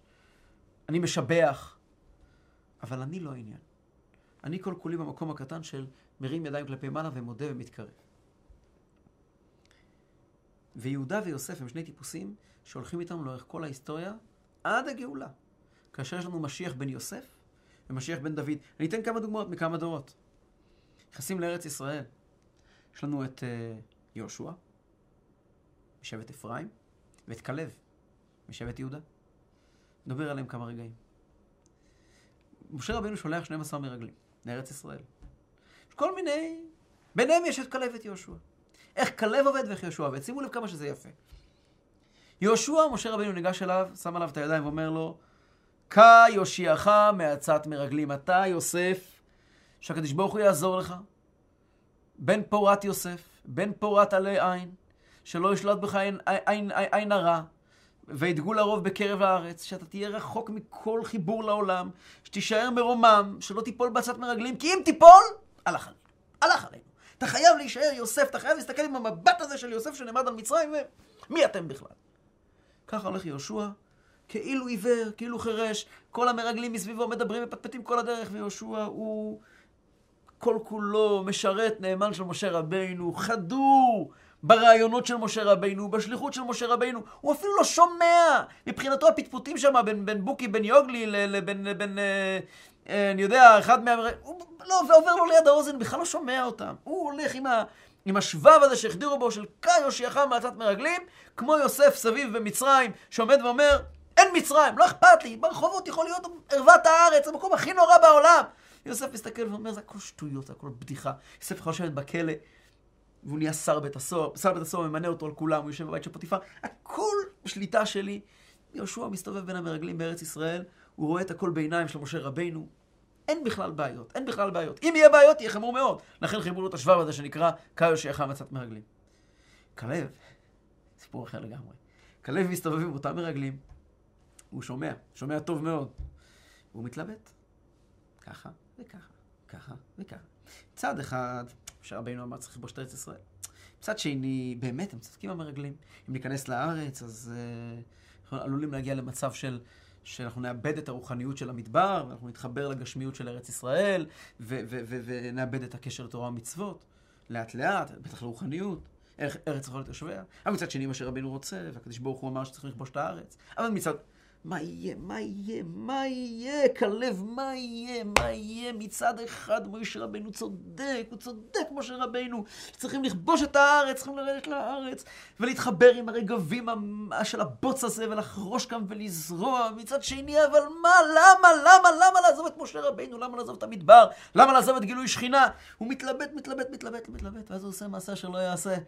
אני משבח, אבל אני לא העניין. אני כל כולי במקום הקטן של מרים ידיים כלפי מעלה ומודה ומתקרב. ויהודה ויוסף הם שני טיפוסים שהולכים איתנו לאורך כל ההיסטוריה עד הגאולה. כאשר יש לנו משיח בן יוסף ומשיח בן דוד. אני אתן כמה דוגמאות מכמה דורות. נכנסים לארץ ישראל. יש לנו את uh, יהושע, משבט אפרים, ואת כלב, משבט יהודה. נדבר עליהם כמה רגעים. משה רבינו שולח 12 מרגלים לארץ ישראל. יש כל מיני, ביניהם יש את כלב ואת יהושע. איך כלב עובד ואיך יהושע עובד. שימו לב כמה שזה יפה. יהושע, משה רבינו ניגש אליו, שם עליו את הידיים ואומר לו, קא יושיעך מעצת מרגלים. אתה, יוסף, שהקדוש ברוך הוא יעזור לך. בן פורת יוסף, בן פורת עלי עין, שלא ישלוט בך עין, עין, עין, עין הרע, וידגו לרוב בקרב הארץ, שאתה תהיה רחוק מכל חיבור לעולם, שתישאר מרומם, שלא תיפול בעצת מרגלים, כי אם תיפול, הלך עלינו. הלך עלינו. אתה חייב להישאר יוסף, אתה חייב להסתכל עם המבט הזה של יוסף שנעמד על מצרים, ומי אתם בכלל? ככה הולך יהושע, כאילו עיוור, כאילו חירש, כל המרגלים מסביבו מדברים ופטפטים כל הדרך, ויהושע הוא כל כולו משרת נאמן של משה רבינו, חדור ברעיונות של משה רבינו, בשליחות של משה רבינו, הוא אפילו לא שומע. מבחינתו הפטפוטים שם בין, בין בוקי, בין יוגלי לבין, בין, אה, אה, אני יודע, אחד מה... הוא לא, ועובר לו ליד האוזן, בכלל לא שומע אותם. הוא הולך עם, ה, עם השבב הזה שהחדירו בו של קאי הושיעך מעצת מרגלים, כמו יוסף סביב במצרים, שעומד ואומר, אין מצרים, לא אכפת לי, ברחובות יכול להיות ערוות הארץ, המקום הכי נורא בעולם. יוסף מסתכל ואומר, זה הכל שטויות, זה הכל בדיחה. יוסף יכול לשבת בכלא, והוא נהיה שר בית הסוהר, שר בית הסוהר ממנה אותו על כולם, הוא יושב בבית של פוטיפר, הכל בשליטה שלי. יהושע מסתובב בין המרגלים בארץ ישראל, הוא רואה את הכל בעיניים של משה רבינו. אין בכלל בעיות, אין בכלל בעיות. אם יהיה בעיות, יהיה חמור מאוד. לכן חיברו לו את השבב הזה שנקרא קאיו שיחם מצת מרגלים. כלב, סיפור אחר לגמרי. כלב מסתובב עם אותם מרגלים, הוא שומע, שומע טוב מאוד. והוא מתלבט. ככה וככה, ככה וככה. צד אחד, משה רבינו אמר צריך לכבוש את ארץ ישראל. מצד שני, באמת, הם צודקים המרגלים. אם ניכנס לארץ, אז uh, אנחנו עלולים להגיע למצב של, שאנחנו נאבד את הרוחניות של המדבר, ואנחנו נתחבר לגשמיות של ארץ ישראל, ונאבד את הקשר לתורה ומצוות, לאט לאט, בטח לרוחניות. ארץ יכולה להיות יושביה. אבל מצד שני, מה שרבינו רוצה, והקדוש ברוך הוא אמר שצריך לכבוש את הארץ. אבל מצד... מה יהיה, מה יהיה, מה יהיה, כלב, מה יהיה, מה יהיה. מצד אחד משה רבנו צודק, הוא צודק משה רבנו, צריכים לכבוש את הארץ, צריכים לרדת לארץ, ולהתחבר עם הרגבים של הבוץ הזה, ולחרוש כאן ולזרוע. מצד שני, אבל מה, למה, למה, למה לעזוב את משה רבנו? למה לעזוב את המדבר? למה לעזוב את גילוי שכינה? הוא מתלבט, מתלבט, מתלבט, מתלבט, ואז הוא עושה מעשה שלא יעשה. הוא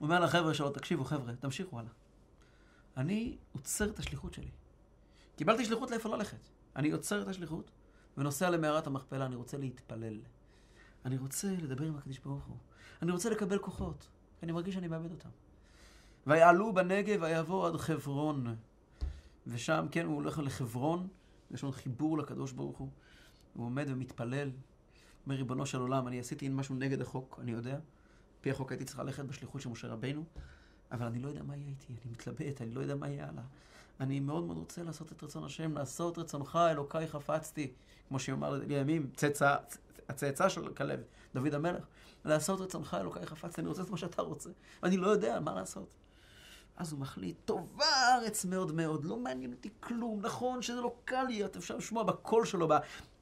אומר לחבר'ה שלו, תקשיבו חבר'ה, תמשיכו הלאה. אני עוצר את השליחות שלי. קיבלתי שליחות לאיפה ללכת. אני עוצר את השליחות ונוסע למערת המכפלה, אני רוצה להתפלל. אני רוצה לדבר עם הקדוש ברוך הוא. אני רוצה לקבל כוחות, כי אני מרגיש שאני מאבד אותם. ויעלו בנגב ויבואו עד חברון. ושם, כן, הוא הולך לחברון, יש לו חיבור לקדוש ברוך הוא. הוא עומד ומתפלל. אומר, ריבונו של עולם, אני עשיתי משהו נגד החוק, אני יודע. פי החוק הייתי צריך ללכת בשליחות של משה רבינו, אבל אני לא יודע מה יהיה איתי, אני מתלבט, אני לא יודע מה יהיה הלאה. אני מאוד מאוד רוצה לעשות את רצון השם, לעשות רצונך, אלוקיי חפצתי, כמו שיאמר לימים, צאצא, הצאצא של כלב, דוד המלך, לעשות רצונך, אלוקיי חפצתי, אני רוצה את מה שאתה רוצה, ואני לא יודע מה לעשות. אז הוא מחליט, טובה הארץ מאוד מאוד, לא מעניין אותי כלום, נכון שזה לא קל לי, אפשר לשמוע בקול שלו,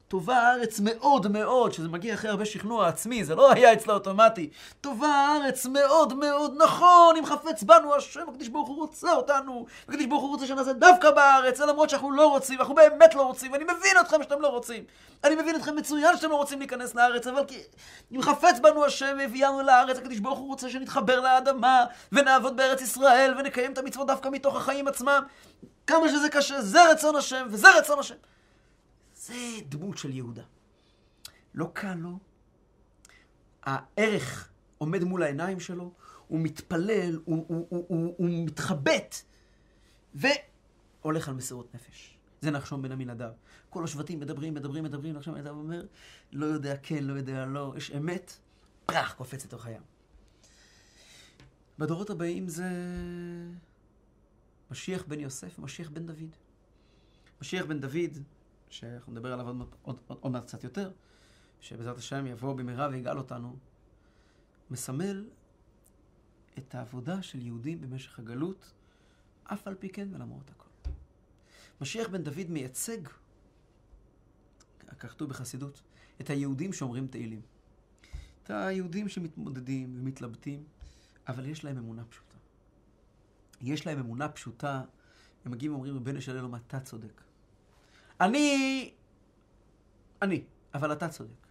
טובה הארץ מאוד מאוד, שזה מגיע אחרי הרבה שכנוע עצמי, זה לא היה אצלה אוטומטי. טובה הארץ מאוד מאוד, נכון, אם חפץ בנו השם, הקדיש ברוך הוא רוצה אותנו, הקדיש ברוך הוא רוצה שנעשה דווקא בארץ, למרות שאנחנו לא רוצים, אנחנו באמת לא רוצים, ואני מבין אתכם שאתם לא רוצים. אני מבין אתכם מצוין שאתם לא רוצים להיכנס לארץ, אבל כי אם חפץ בנו השם והביאנו לארץ, הקדיש ברוך הוא רוצה שנתחבר לאדמה, ונעבוד בארץ ישראל, ונקיים את המצוות דווקא מתוך החיים עצמם. כמה שזה קשה, זה רצון השם, וזה רצון השם. זה דמות של יהודה. לא קל לו. הערך עומד מול העיניים שלו, הוא מתפלל, הוא, הוא, הוא, הוא, הוא מתחבט, והולך על מסירות נפש. זה נחשון בן עמינדב. כל השבטים מדברים, מדברים, מדברים, נחשון בן עמינדב אומר, לא יודע כן, לא יודע לא, יש אמת, פרח, קופץ לתוך הים. בדורות הבאים זה משיח בן יוסף ומשיח בן דוד. משיח בן דוד שאנחנו נדבר עליו עוד, עוד, עוד, עוד מעט קצת יותר, שבעזרת השם יבוא במהרה ויגאל אותנו, מסמל את העבודה של יהודים במשך הגלות, אף על פי כן ולמרות הכל. משיח בן דוד מייצג, כך כתוב בחסידות, את היהודים שאומרים תהילים. את היהודים שמתמודדים ומתלבטים, אבל יש להם אמונה פשוטה. יש להם אמונה פשוטה, הם מגיעים ואומרים, רבנו של אלוהים, אתה צודק. אני... אני, אבל אתה צודק.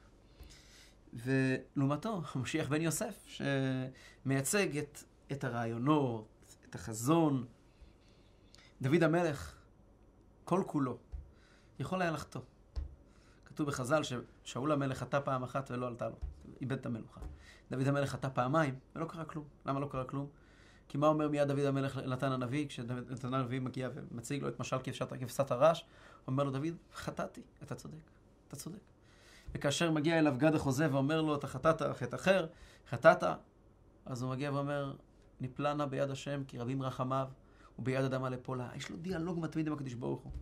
ולעומתו, המשיח בן יוסף, שמייצג את, את הרעיונות, את החזון. דוד המלך, כל כולו, יכול היה לחטוא. כתוב בחז"ל ששאול המלך חטא פעם אחת ולא עלתה לו, איבד את המלוכה. דוד המלך חטא פעמיים, ולא קרה כלום. למה לא קרה כלום? כי מה אומר מיד דוד המלך לנתן הנביא, כשנתן הנביא מגיע ומציג לו את משל כבשת הרש, אומר לו, דוד, חטאתי, אתה צודק, אתה צודק. וכאשר מגיע אליו גד החוזה ואומר לו, אתה חטאת חטא אחר, חטאת, אז הוא מגיע ואומר, נפלא נא ביד השם, כי רבים רחמיו, וביד אדמה לפולה. יש לו דיאלוג מתמיד עם הקדוש ברוך הוא.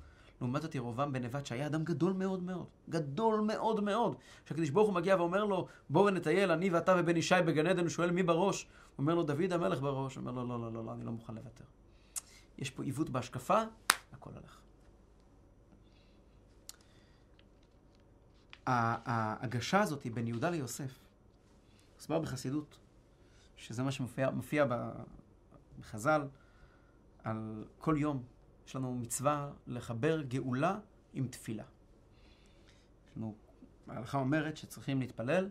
לעומת זאת ירובעם בן נבט, שהיה אדם גדול מאוד מאוד, גדול מאוד מאוד. כשהקדוש ברוך הוא מגיע ואומר לו, בואו נטייל, אני ואתה ובן ישי בגן עדן, הוא שואל מי בראש? אומר לו, דוד המלך בראש. אומר לו, לא, לא, לא, לא, אני לא מוכן לוותר. יש פה עיוות בהשקפה, הכל הולך. ההגשה הזאת היא בין יהודה ליוסף, מוסבר בחסידות, שזה מה שמופיע בחז"ל, על כל יום יש לנו מצווה לחבר גאולה עם תפילה. יש לנו, ההלכה אומרת שצריכים להתפלל,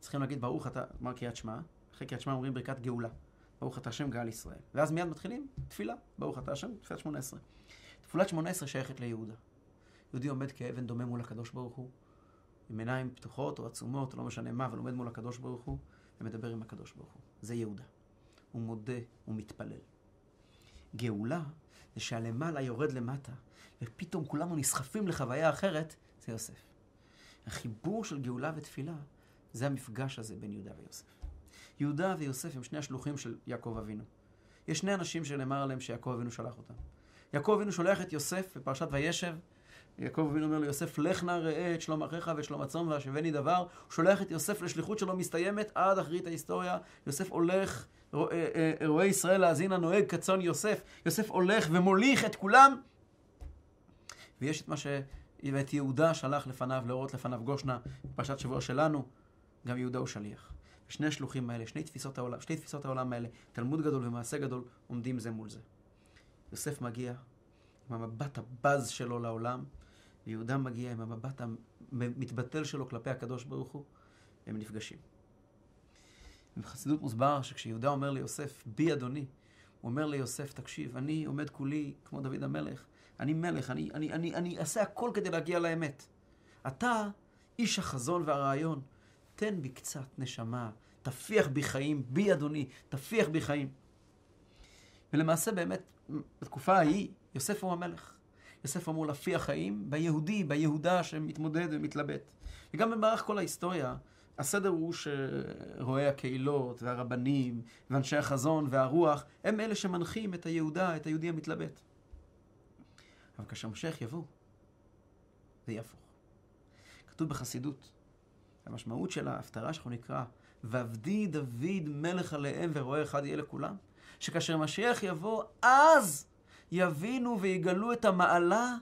צריכים להגיד ברוך אתה, אמר קריאת שמע, אחרי קריאת שמע אומרים ברכת גאולה. ברוך אתה השם גאל ישראל. ואז מיד מתחילים תפילה, ברוך אתה השם, תפילת שמונה עשרה. תפילת שמונה עשרה שייכת ליהודה. יהודי עומד כאבן דומה מול הקדוש ברוך הוא, עם עיניים פתוחות או עצומות, לא משנה מה, אבל עומד מול הקדוש ברוך הוא ומדבר עם הקדוש ברוך הוא. זה יהודה. הוא מודה, הוא מתפלל. גאולה זה שהלמעלה יורד למטה, ופתאום כולנו נסחפים לחוויה אחרת, זה יוסף. החיבור של גאולה ותפילה, זה המפגש הזה בין יהודה ויוסף. יהודה ויוסף הם שני השלוחים של יעקב אבינו. יש שני אנשים שנאמר עליהם שיעקב אבינו שלח אותם. יעקב אבינו שולח את יוסף בפרשת וישב, יעקב אבינו אומר ליוסף, לך נא ראה את שלום אחיך ואת שלום הצום והשבני דבר. הוא שולח את יוסף לשליחות שלו מסתיימת עד אחרית ההיסטוריה. יוסף הולך, רואה ישראל להאזין הנוהג כצאן יוסף. יוסף הולך ומוליך את כולם. ויש את מה ש... ואת יהודה שלח לפניו, להורות לפניו גושנה, פרשת שבוע שלנו, גם יהודה הוא שליח. שני השלוחים האלה, שני תפיסות העולם, שתי תפיסות העולם האלה, תלמוד גדול ומעשה גדול, עומדים זה מול זה. יוסף מגיע עם המבט הבז שלו לעולם, ויהודה מגיע עם המבט המתבטל שלו כלפי הקדוש ברוך הוא, והם נפגשים. בחסידות מוסבר שכשיהודה אומר ליוסף, בי אדוני, הוא אומר ליוסף, תקשיב, אני עומד כולי כמו דוד המלך, אני מלך, אני, אני, אני, אני אעשה הכל כדי להגיע לאמת. אתה, איש החזון והרעיון, תן בי קצת נשמה, תפיח בי חיים, בי אדוני, תפיח בי חיים. ולמעשה באמת, בתקופה ההיא, יוסף הוא המלך. יוסף אמור להפיח חיים ביהודי, ביהודה שמתמודד ומתלבט. וגם במערך כל ההיסטוריה, הסדר הוא שרואי הקהילות והרבנים ואנשי החזון והרוח הם אלה שמנחים את היהודה, את היהודי המתלבט. אבל כאשר משיח יבוא, זה יהפוך. כתוב בחסידות, המשמעות של ההפטרה שאנחנו נקרא, ועבדי דוד מלך עליהם ורואה אחד יהיה לכולם, שכאשר משיח יבוא, אז יבינו ויגלו את המעלה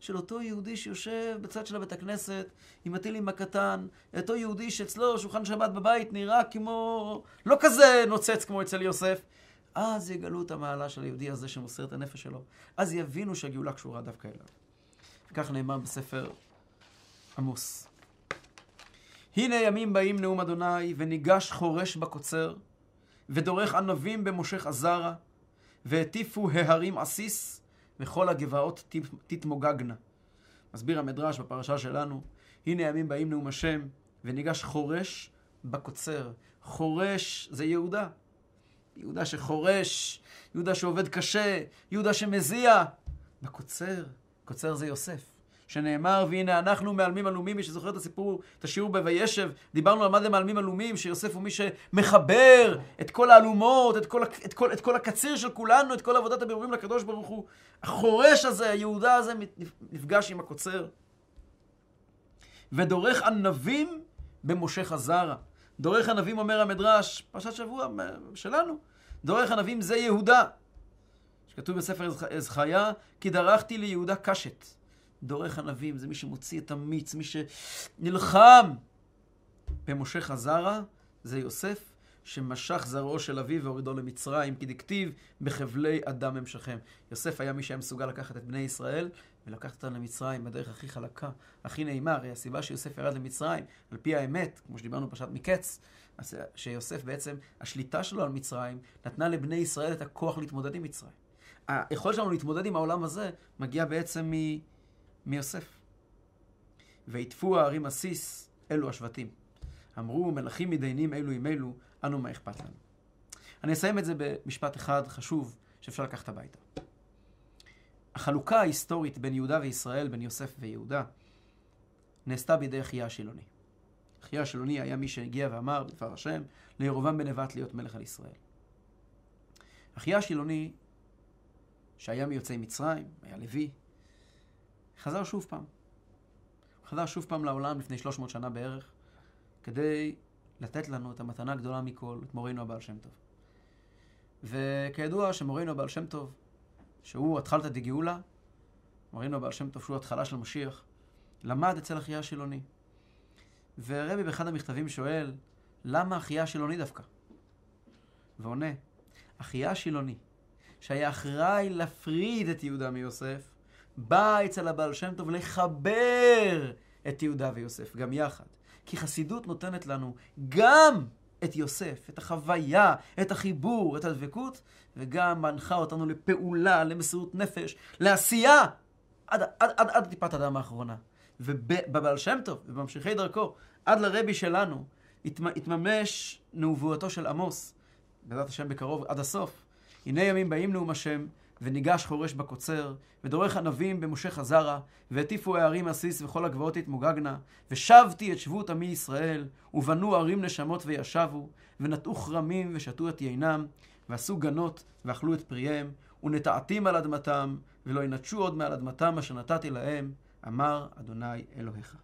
של אותו יהודי שיושב בצד של הבית הכנסת עם הטילים הקטן, אותו יהודי שאצלו שולחן שבת בבית נראה כמו, לא כזה נוצץ כמו אצל יוסף, אז יגלו את המעלה של היהודי הזה שמוסר את הנפש שלו. אז יבינו שהגאולה קשורה דווקא אליו. כך נאמר בספר עמוס. הנה ימים באים נאום אדוני, וניגש חורש בקוצר, ודורך ענבים במושך עזרה, והטיפו ההרים עסיס, וכל הגבעות תתמוגגנה. מסביר המדרש בפרשה שלנו, הנה ימים באים נאום השם, וניגש חורש בקוצר. חורש זה יהודה. יהודה שחורש, יהודה שעובד קשה, יהודה שמזיע. בקוצר, קוצר זה יוסף. שנאמר, והנה אנחנו מעלמים עלומים, מי שזוכר את הסיפור, את השיעור ב"וישב", דיברנו על מה זה מעלמים עלומים, שיוסף הוא מי שמחבר את כל האלומות, את כל, את, כל, את כל הקציר של כולנו, את כל עבודת הבירורים לקדוש ברוך הוא. החורש הזה, היהודה הזה, נפגש עם הקוצר. ודורך ענבים במושך הזרע. דורך ענבים, אומר המדרש, פרשת שבוע שלנו, דורך ענבים זה יהודה. שכתוב בספר זכריה, כי דרכתי ליהודה קשת. דורך ענבים זה מי שמוציא את המיץ, מי שנלחם. במשה חזרה זה יוסף, שמשך זרעו של אביו והורידו למצרים, כי דכתיב בחבלי אדם המשכם. יוסף היה מי שהיה מסוגל לקחת את בני ישראל ולקחת אותם למצרים בדרך הכי חלקה, הכי נעימה. הרי הסיבה שיוסף ירד למצרים, על פי האמת, כמו שדיברנו פרשת מקץ, שיוסף בעצם, השליטה שלו על מצרים, נתנה לבני ישראל את הכוח להתמודד עם מצרים. היכולת שלנו להתמודד עם העולם הזה מגיע בעצם מ... מיוסף. ויטפו הערים עסיס, אלו השבטים. אמרו מלכים מתדיינים אלו עם אלו, אנו מה אכפת לנו. אני אסיים את זה במשפט אחד חשוב שאפשר לקחת הביתה. החלוקה ההיסטורית בין יהודה וישראל, בין יוסף ויהודה, נעשתה בידי אחיה השילוני. אחיה השילוני היה מי שהגיע ואמר בדבר השם לירובעם בן נבט להיות מלך על ישראל. אחיה השילוני, שהיה מיוצאי מצרים, היה לוי, חזר שוב פעם. חזר שוב פעם לעולם לפני 300 שנה בערך, כדי לתת לנו את המתנה הגדולה מכל, את מורנו הבעל שם טוב. וכידוע שמורנו הבעל שם טוב, שהוא התחלתא דגאולה, מורנו הבעל שם טוב שהוא התחלה של משיח, למד אצל אחיה השילוני. ורבי באחד המכתבים שואל, למה אחיה השילוני דווקא? ועונה, אחיה השילוני, שהיה אחראי להפריד את יהודה מיוסף, בא אצל הבעל שם טוב לחבר את יהודה ויוסף, גם יחד. כי חסידות נותנת לנו גם את יוסף, את החוויה, את החיבור, את הדבקות, וגם מנחה אותנו לפעולה, למסירות נפש, לעשייה, עד, עד, עד, עד טיפת הדם האחרונה. ובבעל שם טוב, ובממשיכי דרכו, עד לרבי שלנו, התממש נבואתו של עמוס, בעזרת השם בקרוב, עד הסוף. הנה ימים באים נאום השם, וניגש חורש בקוצר, ודורך ענבים במשה חזרה, והטיפו הערים עסיס וכל הגבעות יתמוגגנה, ושבתי את שבות עמי ישראל, ובנו ערים נשמות וישבו, ונטעו כרמים ושתו את יינם, ועשו גנות ואכלו את פריהם, ונטעתים על אדמתם, ולא ינטשו עוד מעל אדמתם אשר נתתי להם, אמר אדוני אלוהיך.